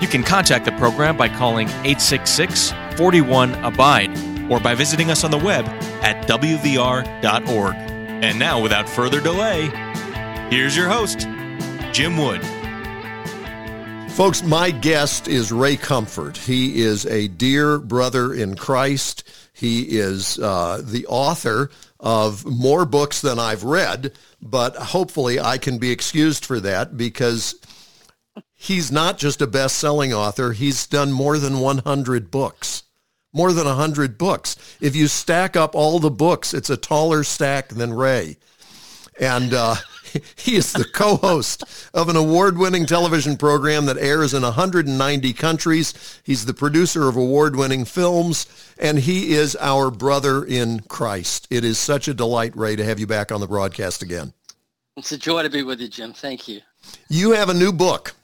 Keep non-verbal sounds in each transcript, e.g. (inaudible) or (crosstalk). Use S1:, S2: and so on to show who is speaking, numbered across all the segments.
S1: You can contact the program by calling 866 41 Abide or by visiting us on the web at WVR.org. And now, without further delay, here's your host, Jim Wood.
S2: Folks, my guest is Ray Comfort. He is a dear brother in Christ. He is uh, the author of more books than I've read, but hopefully I can be excused for that because he's not just a best-selling author. He's done more than 100 books. More than 100 books. If you stack up all the books, it's a taller stack than Ray. And uh, (laughs) he is the co-host of an award-winning television program that airs in 190 countries. He's the producer of award-winning films, and he is our brother in Christ. It is such a delight, Ray, to have you back on the broadcast again.
S3: It's a joy to be with you, Jim. Thank you.
S2: You have a new book.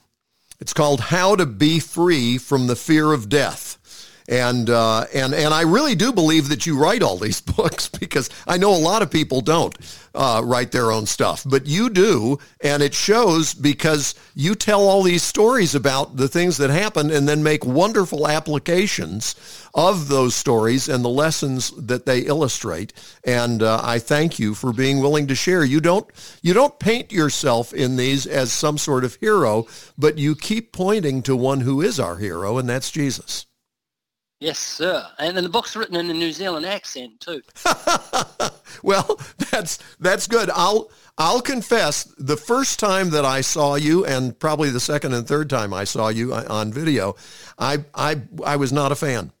S2: It's called How to Be Free from the Fear of Death. And, uh, and, and I really do believe that you write all these (laughs) books because I know a lot of people don't uh, write their own stuff, but you do. And it shows because you tell all these stories about the things that happen and then make wonderful applications of those stories and the lessons that they illustrate. And uh, I thank you for being willing to share. You don't, you don't paint yourself in these as some sort of hero, but you keep pointing to one who is our hero, and that's Jesus.
S3: Yes, sir. And the book's written in a New Zealand accent too. (laughs)
S2: well, that's that's good. I'll I'll confess the first time that I saw you and probably the second and third time I saw you uh, on video, I I I was not a fan.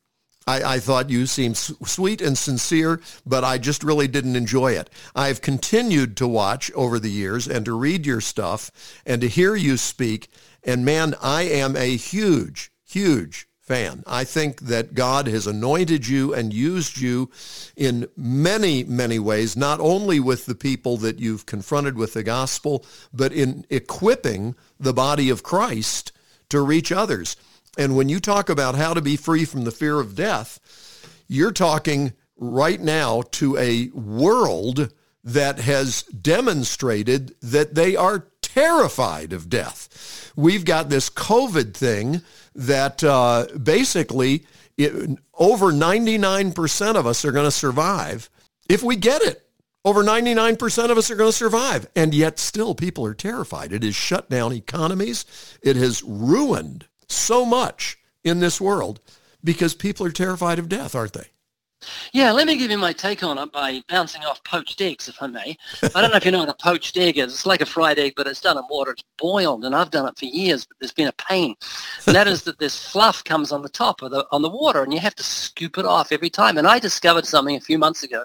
S2: I, I thought you seemed sweet and sincere, but I just really didn't enjoy it. I've continued to watch over the years and to read your stuff and to hear you speak. And man, I am a huge, huge fan. I think that God has anointed you and used you in many, many ways, not only with the people that you've confronted with the gospel, but in equipping the body of Christ to reach others. And when you talk about how to be free from the fear of death, you're talking right now to a world that has demonstrated that they are terrified of death. We've got this COVID thing that uh, basically it, over 99% of us are going to survive if we get it. Over 99% of us are going to survive. And yet still people are terrified. It has shut down economies. It has ruined so much in this world because people are terrified of death, aren't they?
S3: Yeah, let me give you my take on it by bouncing off poached eggs, if I may. I don't know if you know what a poached egg is. It's like a fried egg, but it's done in water. It's boiled, and I've done it for years, but there's been a pain. And that is that this fluff comes on the top of the on the water, and you have to scoop it off every time. And I discovered something a few months ago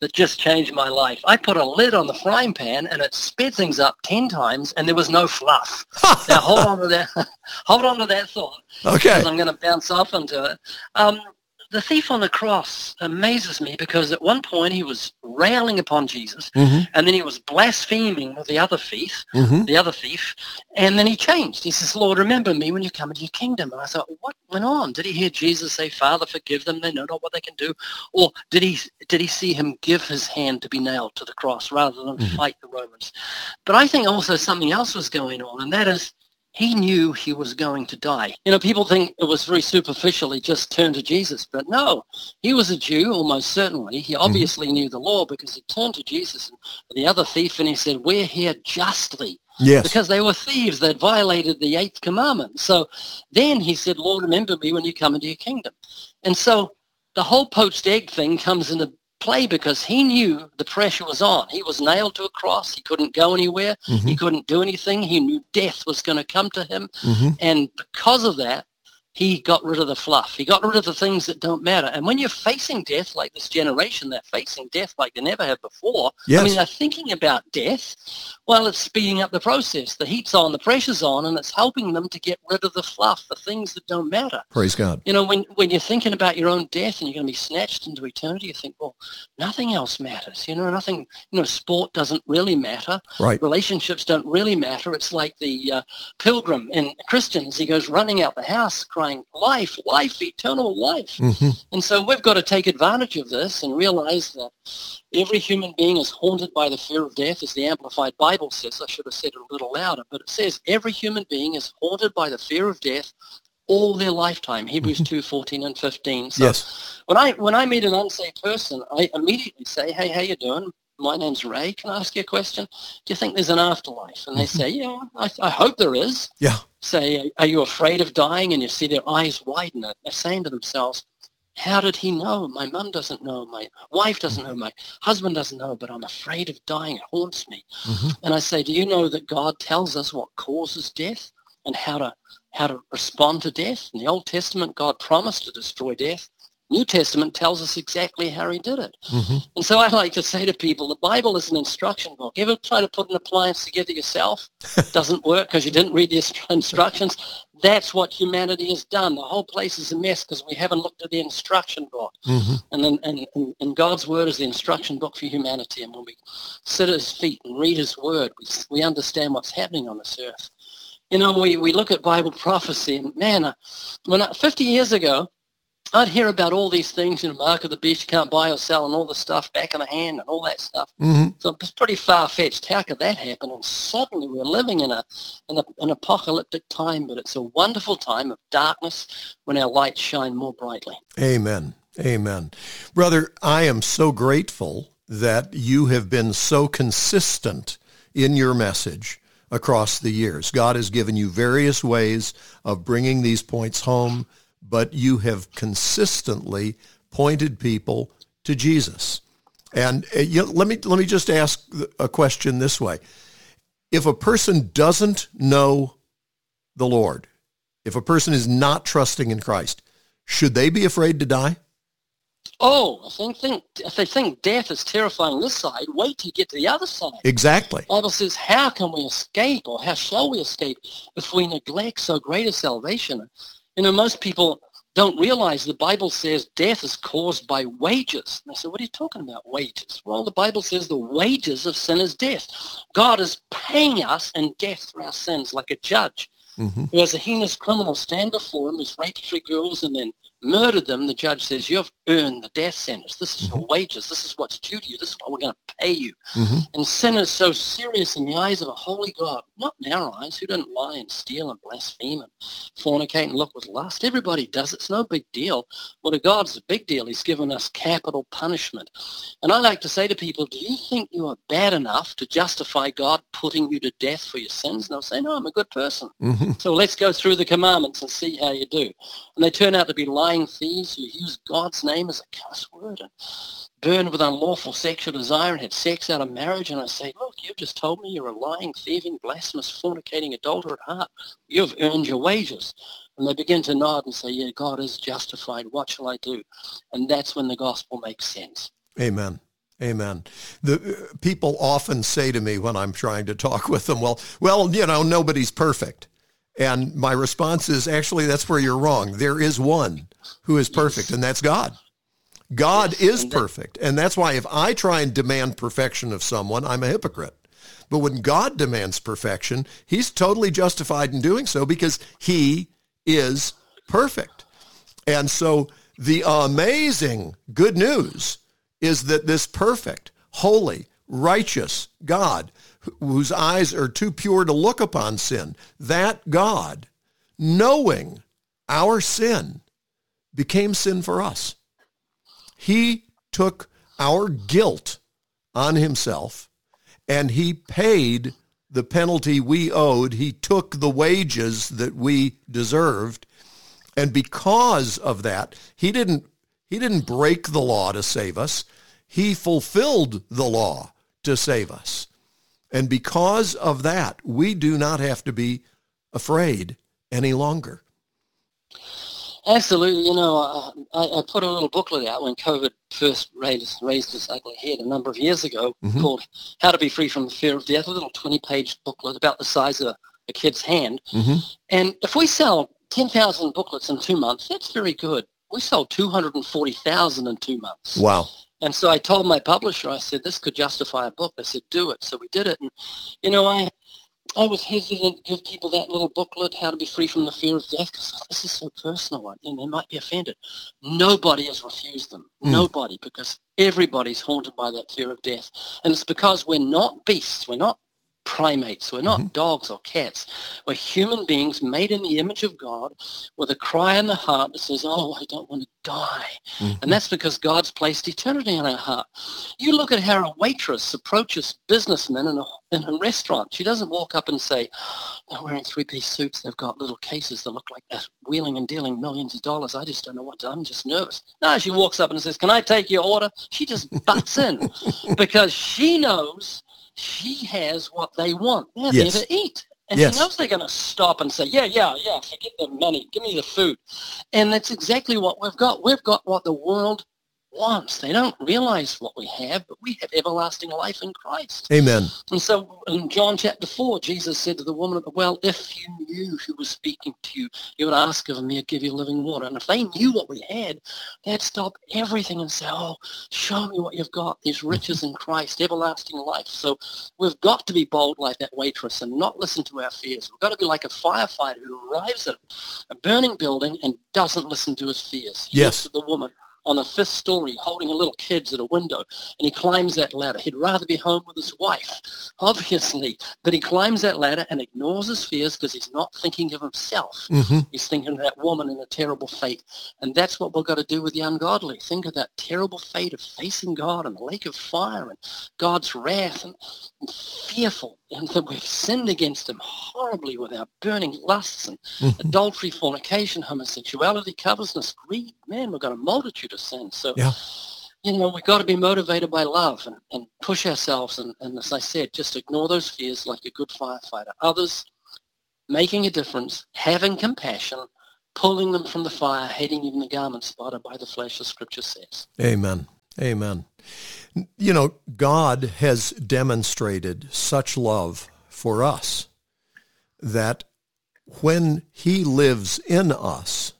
S3: that just changed my life. I put a lid on the frying pan, and it sped things up ten times, and there was no fluff. now hold on to that. (laughs) hold on to that thought.
S2: Okay.
S3: I'm going to bounce off into it. Um, the thief on the cross amazes me because at one point he was railing upon Jesus mm-hmm. and then he was blaspheming with the other thief, mm-hmm. the other thief, and then he changed. He says, Lord, remember me when you come into your kingdom. And I thought, what went on? Did he hear Jesus say, Father, forgive them, they know not what they can do? Or did he did he see him give his hand to be nailed to the cross rather than mm-hmm. fight the Romans? But I think also something else was going on, and that is he knew he was going to die. You know, people think it was very superficial. He just turned to Jesus, but no, he was a Jew almost certainly. He mm-hmm. obviously mm-hmm. knew the law because he turned to Jesus and the other thief and he said, we're here justly.
S2: Yes.
S3: Because they were thieves that violated the eighth commandment. So then he said, Lord, remember me when you come into your kingdom. And so the whole poached egg thing comes into play because he knew the pressure was on. He was nailed to a cross. He couldn't go anywhere. Mm-hmm. He couldn't do anything. He knew death was going to come to him. Mm-hmm. And because of that, he got rid of the fluff. He got rid of the things that don't matter. And when you're facing death like this generation, they're facing death like they never have before.
S2: Yes.
S3: I mean, they're thinking about death. Well, it's speeding up the process. The heat's on, the pressure's on, and it's helping them to get rid of the fluff, the things that don't matter.
S2: Praise God.
S3: You know, when, when you're thinking about your own death and you're going to be snatched into eternity, you think, well, nothing else matters. You know, nothing, you know, sport doesn't really matter.
S2: Right.
S3: Relationships don't really matter. It's like the uh, pilgrim in Christians. He goes running out the house crying, life, life, eternal life.
S2: hmm
S3: And so we've got to take advantage of this and realize that every human being is haunted by the fear of death, as the Amplified Bible says. I should have said it a little louder, but it says every human being is haunted by the fear of death all their lifetime. Hebrews mm-hmm. 2, 14 and 15. So
S2: Yes.
S3: when I when I meet an unsaved person, I immediately say, hey, how you doing? My name's Ray. Can I ask you a question? Do you think there's an afterlife? And they mm-hmm. say, yeah, I, I hope there is.
S2: Yeah.
S3: Say, are you afraid of dying? And you see their eyes widen. They're saying to themselves, how did he know? My mum doesn't know. My wife doesn't know. My husband doesn't know. But I'm afraid of dying. It haunts me.
S2: Mhm.
S3: And I say, do you know that God tells us what causes death and how to how to respond to death? In the Old Testament, God promised to destroy death. New Testament tells us exactly how he did it.
S2: Mhm.
S3: And so I like to say to people, the Bible is an instruction book. Ever try to put an appliance together yourself? (laughs) Doesn't work because you didn't read the instructions. That's what humanity has done. The whole place is a mess because we haven't looked at the instruction book.
S2: Mhm.
S3: And then and, and, and God's word is the instruction book for humanity. And when we sit at his feet and read his word, we, we understand what's happening on this earth. You know, we, we look at Bible prophecy and man, uh, when I, 50 years ago, I'd hear about all these things, you know, mark of the beast, you can't buy or sell and all the stuff, back of the hand and all that stuff.
S2: Mhm.
S3: So it's pretty far-fetched. How could that happen? And suddenly we're living in a, in a an apocalyptic time, but it's a wonderful time of darkness when our lights shine more brightly.
S2: Amen. Amen. Brother, I am so grateful that you have been so consistent in your message across the years. God has given you various ways of bringing these points home, but you have consistently pointed people to Jesus. And uh, you know, let me let me just ask a question this way. If a person doesn't know the Lord, if a person is not trusting in Christ, should they be afraid to die?
S3: Oh, I think, think if they think death is terrifying this side, wait till you get to the other side.
S2: Exactly.
S3: Bible says, how can we escape or how shall we escape if we neglect so great a salvation? You know, most people don't realize the Bible says death is caused by wages. And they say, what are you talking about, wages? Well, the Bible says the wages of sin is death. God is paying us in death for our sins like a judge.
S2: Hmm
S3: Who has a heinous criminal stand before him, who's raped three girls and then murdered them, the judge says, you've earned the death sentence. This is your wages. This is what's due to you. This is what we're going to pay you.
S2: hmm
S3: And sin is so serious in the eyes of a holy God, not in our eyes, who doesn't lie and steal and blaspheme and fornicate and look with lust. Everybody does. It's no big deal. Well, to God's a big deal. He's given us capital punishment. And I like to say to people, do you think you are bad enough to justify God putting you to death for your sins? And they'll say, no, I'm a good person.
S2: hmm (laughs)
S3: So let's go through the commandments and see how you do. And they turn out to be lying thieves who use God's name as a cuss word and burned with unlawful sexual desire and had sex out of marriage. And I say, look, you've just told me you're a lying, thieving, blasphemous, fornicating adulterer at heart. You've earned your wages. And they begin to nod and say, yeah, God is justified. What shall I do? And that's when the gospel makes sense.
S2: Amen. Amen. The uh, people often say to me when I'm trying to talk with them, well, well, you know, nobody's perfect. And my response is actually that's where you're wrong. There is one who is perfect and that's God. God is perfect. And that's why if I try and demand perfection of someone, I'm a hypocrite. But when God demands perfection, he's totally justified in doing so because he is perfect. And so the amazing good news is that this perfect, holy, righteous God, whose eyes are too pure to look upon sin, that God, knowing our sin, became sin for us. He took our guilt on himself and he paid the penalty we owed. He took the wages that we deserved. And because of that, he didn't, he didn't break the law to save us. He fulfilled the law to save us. And because of that, we do not have to be afraid any longer.
S3: Absolutely. You know, I, I, put a little booklet out when COVID first raised, raised its ugly head a number of years ago mm-hmm. called How to Be Free from the Fear of Death, a little 20-page booklet about the size of a, a kid's hand. Mm-hmm. And if we sell 10,000 booklets in two months, that's very good. We sold 240,000 in two months.
S2: Wow.
S3: And so I told my publisher, I said, this could justify a book. I said, do it. So we did it. And, you know, I, I was hesitant to give people that little booklet, How to Be Free from the Fear of Death, because this is so personal and they might be offended. Nobody has refused them. Mm. Nobody, because everybody's haunted by that fear of death. And it's because we're not beasts. We're not primates. We're not mm-hmm. dogs or cats. We're human beings made in the image of God with a cry in the heart that says, oh, I don't want to die. Mm-hmm. And that's because God's placed eternity in our heart. You look at how a waitress approaches businessmen in a, in a restaurant. She doesn't walk up and say, they're wearing three-piece suits. They've got little cases that look like that, wheeling and dealing millions of dollars. I just don't know what to, I'm just nervous. No, she walks up and says, can I take your order? She just butts in (laughs) because she knows she has what they want. They're yes. there to eat. And yes. she knows they're going to stop and say, yeah, yeah, yeah, forget the money. Give me the food. And that's exactly what we've got. We've got what the world wants. They don't realize what we have, but we have everlasting life in Christ.
S2: Amen.
S3: And so in John chapter 4, Jesus said to the woman at the well, if you knew who was speaking to you, you would ask of me, I'd give you living water. And if they knew what we had, they'd stop everything and say, oh, show me what you've got, these riches in Christ, everlasting life. So we've got to be bold like that waitress and not listen to our fears. We've got to be like a firefighter who arrives at a burning building and doesn't listen to his fears.
S2: Yes.
S3: To the woman, on the fifth story holding a little kids at a window and he climbs that ladder. He'd rather be home with his wife, obviously, but he climbs that ladder and ignores his fears because he's not thinking of himself. Mm-hmm. He's thinking of that woman and a terrible fate. And that's what we've got to do with the ungodly. Think of that terrible fate of facing God and the lake of fire and God's wrath and, and fearful and that we've sinned against him horribly with our burning lusts and mm-hmm. adultery, fornication, homosexuality, covetousness, greed. Man, we've got a multitude of sins. So, yeah. you know, we've got to be motivated by love and, and push ourselves. And, and as I said, just ignore those fears like a good firefighter. Others, making a difference, having compassion, pulling them from the fire, hating even the garment spotted by the flesh, as Scripture says.
S2: Amen. Amen. You know, God has demonstrated such love for us that when he lives in us,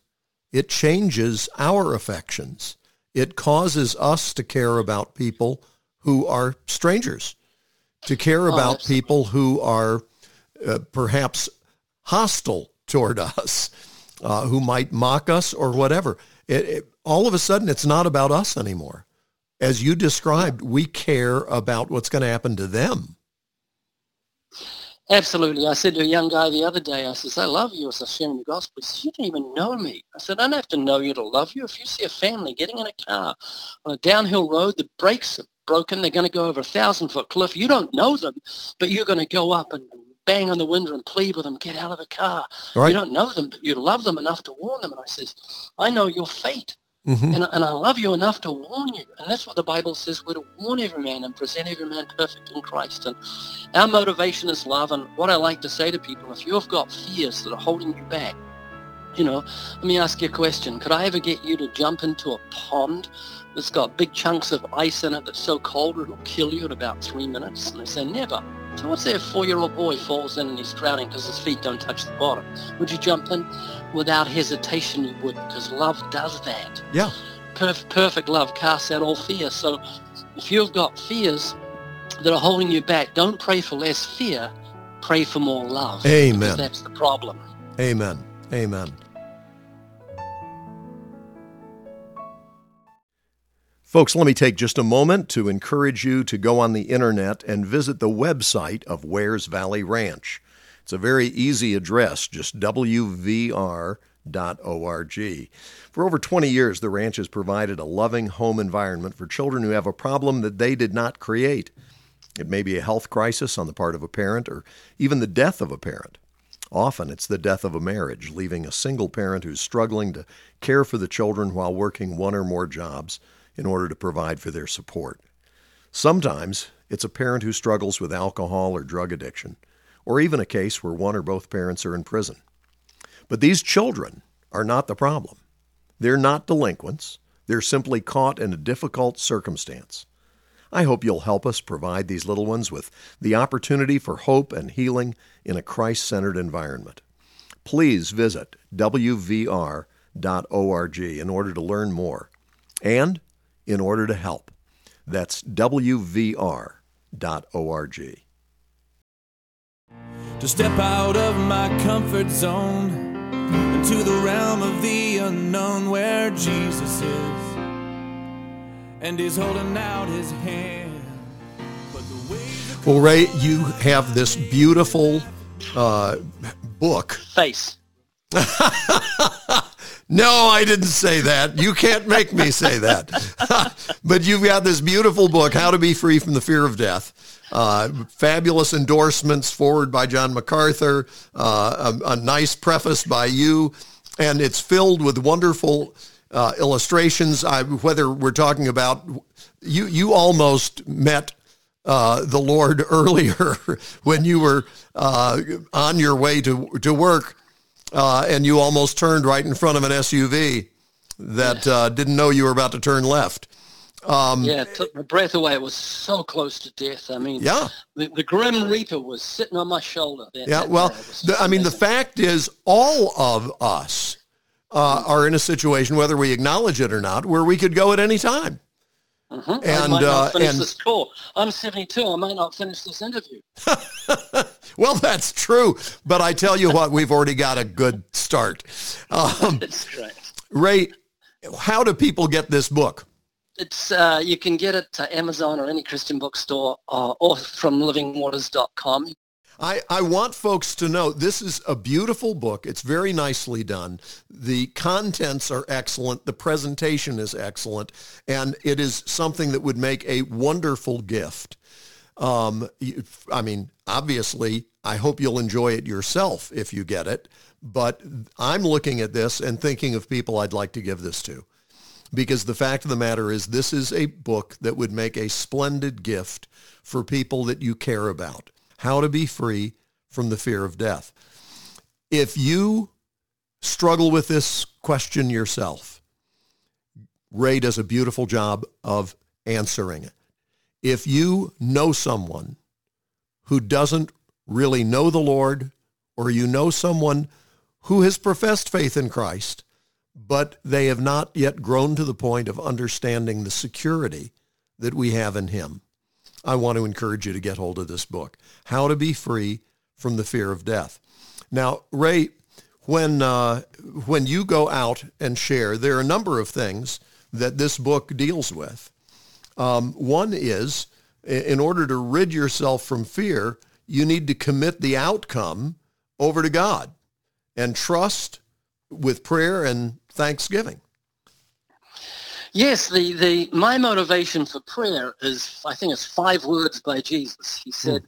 S2: it changes our affections. It causes us to care about people who are strangers, to care oh, about people who are uh, perhaps hostile toward (laughs) us, uh, who might mock us or whatever. It, it, all of a sudden, it's not about us anymore as you described, we care about what's going to happen to them.
S3: Absolutely. I said to a young guy the other day, I says, I love you as I sharing the gospel. He says, you don't even know me. I said, I don't have to know you to love you. If you see a family getting in a car on a downhill road, the brakes are broken, they're going to go over a thousand foot cliff. You don't know them, but you're going to go up and bang on the window and plead with them, get out of the car. Right. You don't know them, but you love them enough to warn them. And I says, I know your fate. Mm-hmm. And, and I love you enough to warn you. And that's what the Bible says. We're to warn every man and present every man perfect in Christ. And our motivation is love. And what I like to say to people, if you've got fears that are holding you back, you know, let me ask you a question. Could I ever get you to jump into a pond that's got big chunks of ice in it that's so cold it'll kill you in about three minutes? And they say, never. So what's say a four-year-old boy falls in and he's drowning because his feet don't touch the bottom? Would you jump in? Without hesitation you would because love does that.
S2: Yeah.
S3: Perf- perfect love casts out all fear. So if you've got fears that are holding you back, don't pray for less fear. Pray for more love.
S2: Amen.
S3: That's the problem.
S2: Amen. Amen. Folks, let me take just a moment to encourage you to go on the internet and visit the website of Wears Valley Ranch. It's a very easy address, just wvr.org. For over 20 years, the ranch has provided a loving home environment for children who have a problem that they did not create. It may be a health crisis on the part of a parent or even the death of a parent. Often it's the death of a marriage, leaving a single parent who's struggling to care for the children while working one or more jobs in order to provide for their support. Sometimes it's a parent who struggles with alcohol or drug addiction, or even a case where one or both parents are in prison. But these children are not the problem. They're not delinquents. They're simply caught in a difficult circumstance. I hope you'll help us provide these little ones with the opportunity for hope and healing in a Christ centered environment. Please visit WVR.org in order to learn more and in order to help. That's WVR.org.
S4: To step out of my comfort zone into the realm of the unknown where Jesus is and he's holding out his hand.
S2: Well, Ray, you have this beautiful uh, book.
S3: Face. (laughs)
S2: no, I didn't say that. You can't make me say that. (laughs) but you've got this beautiful book, How to Be Free from the Fear of Death. Uh, fabulous endorsements forward by John MacArthur, uh, a, a, nice preface by you, and it's filled with wonderful uh, illustrations. I, whether we're talking about you, you almost met uh, the Lord (laughs) earlier when you were uh, on your way to to work, uh, and you almost turned right in front of an SUV that uh, didn't know you were about to turn left.
S3: Um, yeah, it took my breath away. It was so close to death. I mean,
S2: yeah,
S3: the, the Grim Reaper was sitting on my shoulder.
S2: That, yeah, that well, the, I mean, the fact is, all of us uh, are in a situation, whether we acknowledge it or not, where we could go at any time.
S3: Mm-hmm. And I might not uh, finish and, this call. I'm 72. I might not finish this interview. (laughs)
S2: well, that's true. But I tell you what, we've already got a good start.
S3: Um, (laughs) that's right.
S2: Ray, how do people get this book?
S3: It's uh, you can get it to Amazon or any Christian bookstore uh, or from livingwaters.com.
S2: I, I want folks to know this is a beautiful book. It's very nicely done. The contents are excellent. The presentation is excellent. And it is something that would make a wonderful gift. Um, I mean, obviously, I hope you'll enjoy it yourself if you get it. But I'm looking at this and thinking of people I'd like to give this to. Because the fact of the matter is, this is a book that would make a splendid gift for people that you care about how to be free from the fear of death. If you struggle with this question yourself, Ray does a beautiful job of answering it. If you know someone who doesn't really know the Lord, or you know someone who has professed faith in Christ, but they have not yet grown to the point of understanding the security that we have in him, I want to encourage you to get hold of this book, How to Be Free from the Fear of Death. Now, Ray, when, uh, when you go out and share, there are a number of things that this book deals with. Um, one is, in order to rid yourself from fear, you need to commit the outcome over to God and trust with prayer and thanksgiving.
S3: Yes, the, the my motivation for prayer is I think it's five words by Jesus. He hmm. said,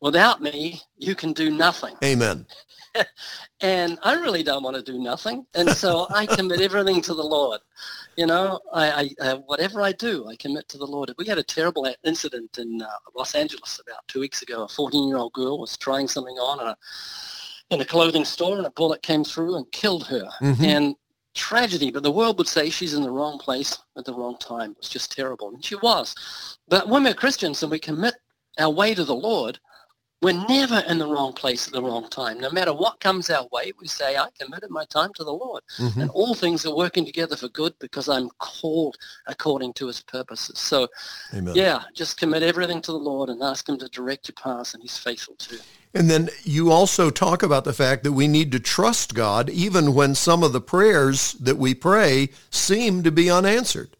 S3: "Without me, you can do nothing."
S2: Amen. (laughs)
S3: and I really don't want to do nothing, and so I commit everything to the Lord. You know, I, I uh, whatever I do, I commit to the Lord. We had a terrible incident in uh, Los Angeles about two weeks ago. A 14-year-old girl was trying something on in a, in a clothing store, and a bullet came through and killed her. Mm-hmm. And tragedy, but the world would say she's in the wrong place at the wrong time. It was just terrible. And she was. But when we're Christians and we commit our way to the Lord, we're never in the wrong place at the wrong time. No matter what comes our way, we say, I committed my time to the Lord. Mm-hmm. And all things are working together for good because I'm called according to his purposes. So, Amen. yeah, just commit everything to the Lord and ask him to direct your path, and he's faithful too.
S2: And then you also talk about the fact that we need to trust God even when some of the prayers that we pray seem to be unanswered.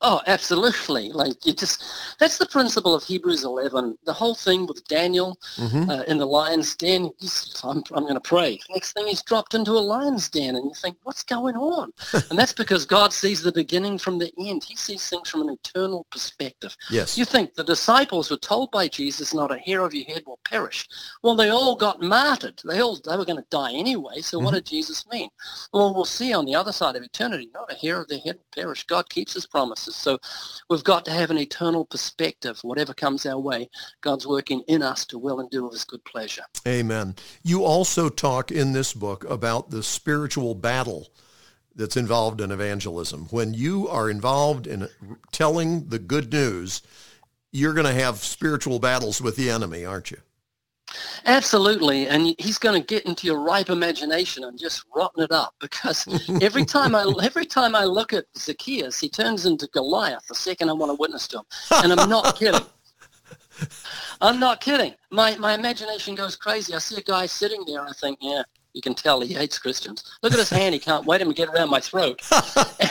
S3: Oh, absolutely. Like you just, that's the principle of Hebrews 11. The whole thing with Daniel mm-hmm. uh, in the lion's den, (laughs) I'm, I'm going to pray. Next thing he's dropped into a lion's den and you think, what's going on? (laughs) and that's because God sees the beginning from the end. He sees things from an eternal perspective.
S2: Yes.
S3: You think the disciples were told by Jesus, not a hair of your head will perish. Well, they all got martyred. They all, they were going to die anyway. So mm-hmm. what did Jesus mean? Well, we'll see on the other side of eternity, not a hair of their head will perish. God keeps his promises. So we've got to have an eternal perspective. Whatever comes our way, God's working in us to will and do of his good pleasure.
S2: Amen. You also talk in this book about the spiritual battle that's involved in evangelism. When you are involved in telling the good news, you're going to have spiritual battles with the enemy, aren't you?
S3: Absolutely, and he's going to get into your ripe imagination and just rotten it up because (laughs) every time I every time I look at Zacchaeus, he turns into Goliath the second I want to witness to him, and I'm not kidding. I'm not kidding. My my imagination goes crazy. I see a guy sitting there, and I think, yeah, you can tell he hates Christians. Look at his hand; he can't wait him to get around my throat.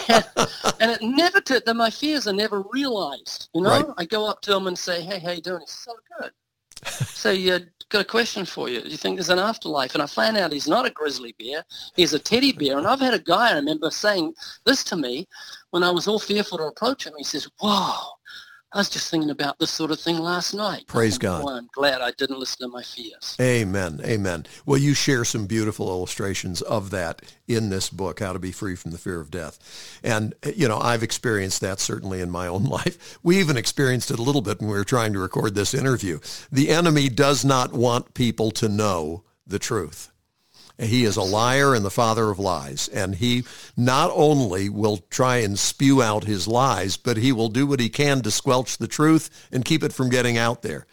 S3: and, (laughs) and, it never to that my fears are never realized. You know, right. I go up to him and say, "Hey, how you doing?" He's so good. (laughs) so you got a question for you. Do you think there's an afterlife? And I found out he's not a grizzly bear. He's a teddy bear. And I've had a guy, I remember, saying this to me when I was all fearful to approach him. He says, wow, I was just thinking about this sort of thing last night.
S2: Praise God.
S3: I'm glad I didn't listen to my fears.
S2: Amen. Amen. Well, you share some beautiful illustrations of that in this book, How to Be Free from the Fear of Death. And, you know, I've experienced that certainly in my (laughs) own life. We even experienced it a little bit when we were trying to record this interview. The enemy does not want people to know the truth. He is a liar and the father of lies. And he not only will try and spew out his lies, but he will do what he can to squelch the truth and keep it from getting out there.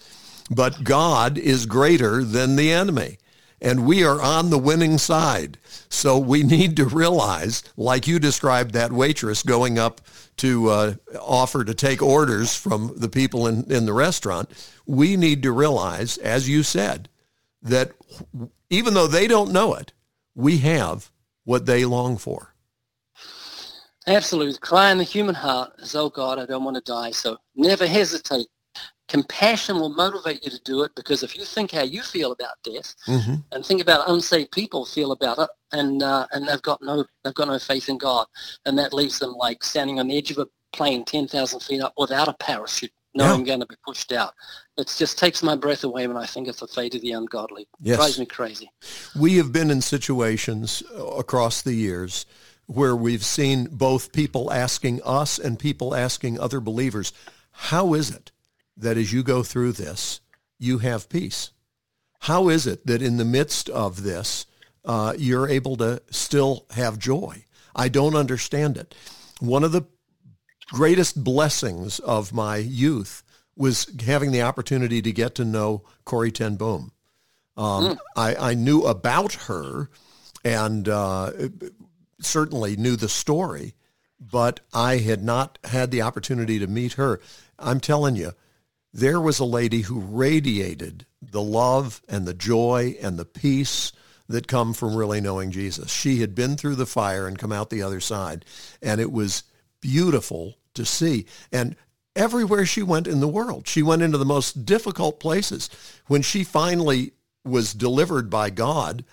S2: But God is greater than the enemy. And we are on the winning side. So we need to realize, like you described that waitress going up to uh, offer to take orders from the people in, in the restaurant, we need to realize, as you said, that even though they don't know it, we have what they long for.
S3: Absolutely. Cry in the human heart is, oh God, I don't want to die. So never hesitate. Compassion will motivate you to do it because if you think how you feel about death mm-hmm. and think about unsaved people feel about it and uh, and they've got no they've got no faith in God and that leaves them like standing on the edge of a plane 10,000 feet up without a parachute no, yeah. I'm going to be pushed out. It just takes my breath away when I think of the fate of the ungodly. Yes. It drives me crazy.
S2: We have been in situations uh, across the years where we've seen both people asking us and people asking other believers, how is it that as you go through this, you have peace? How is it that in the midst of this, uh, you're able to still have joy? I don't understand it. One of the greatest blessings of my youth was having the opportunity to get to know Corrie ten Boom. Um, mm. I, I, knew about her and uh, certainly knew the story, but I had not had the opportunity to meet her. I'm telling you, there was a lady who radiated the love and the joy and the peace that come from really knowing Jesus. She had been through the fire and come out the other side, and it was beautiful to see. And everywhere she went in the world, she went into the most difficult places. When she finally was delivered by God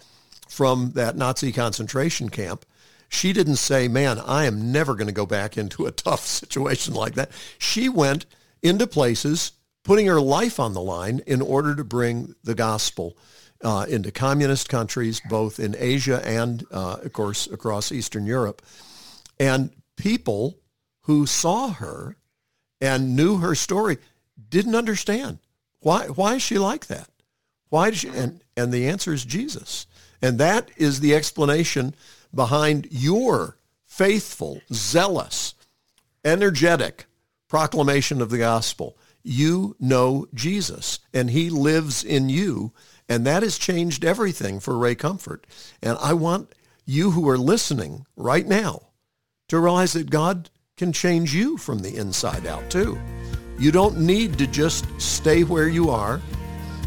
S2: from that Nazi concentration camp, she didn't say, man, I am never going to go back into a tough (laughs) situation like that. She went into places putting her life on the line in order to bring the gospel uh, into communist countries, both in Asia and, uh, of course, across Eastern Europe. And people who saw her and knew her story didn't understand. Why, why is she like that? Why did she? And, and the answer is Jesus. And that is the explanation behind your faithful, zealous, energetic proclamation of the gospel. You know Jesus and he lives in you. And that has changed everything for Ray Comfort. And I want you who are listening right now to realize that God can change you from the inside out too. You don't need to just stay where you are.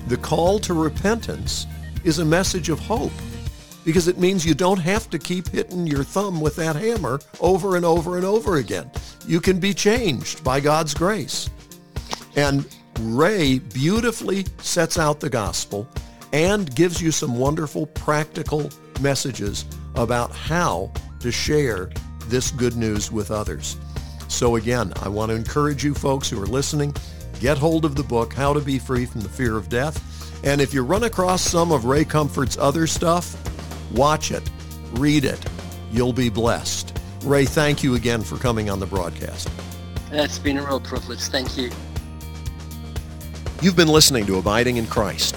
S2: The call to repentance is a message of hope because it means you don't have to keep hitting your thumb with that hammer over and over and over again. You can be changed by God's grace. And Ray beautifully sets out the gospel and gives you some wonderful practical messages about how to share this good news with others. So again, I want to encourage you folks who are listening, get hold of the book, How to Be Free from the Fear of Death. And if you run across some of Ray Comfort's other stuff, watch it, read it. You'll be blessed. Ray, thank you again for coming on the broadcast.
S3: It's been a real privilege. Thank you.
S2: You've been listening to Abiding in Christ.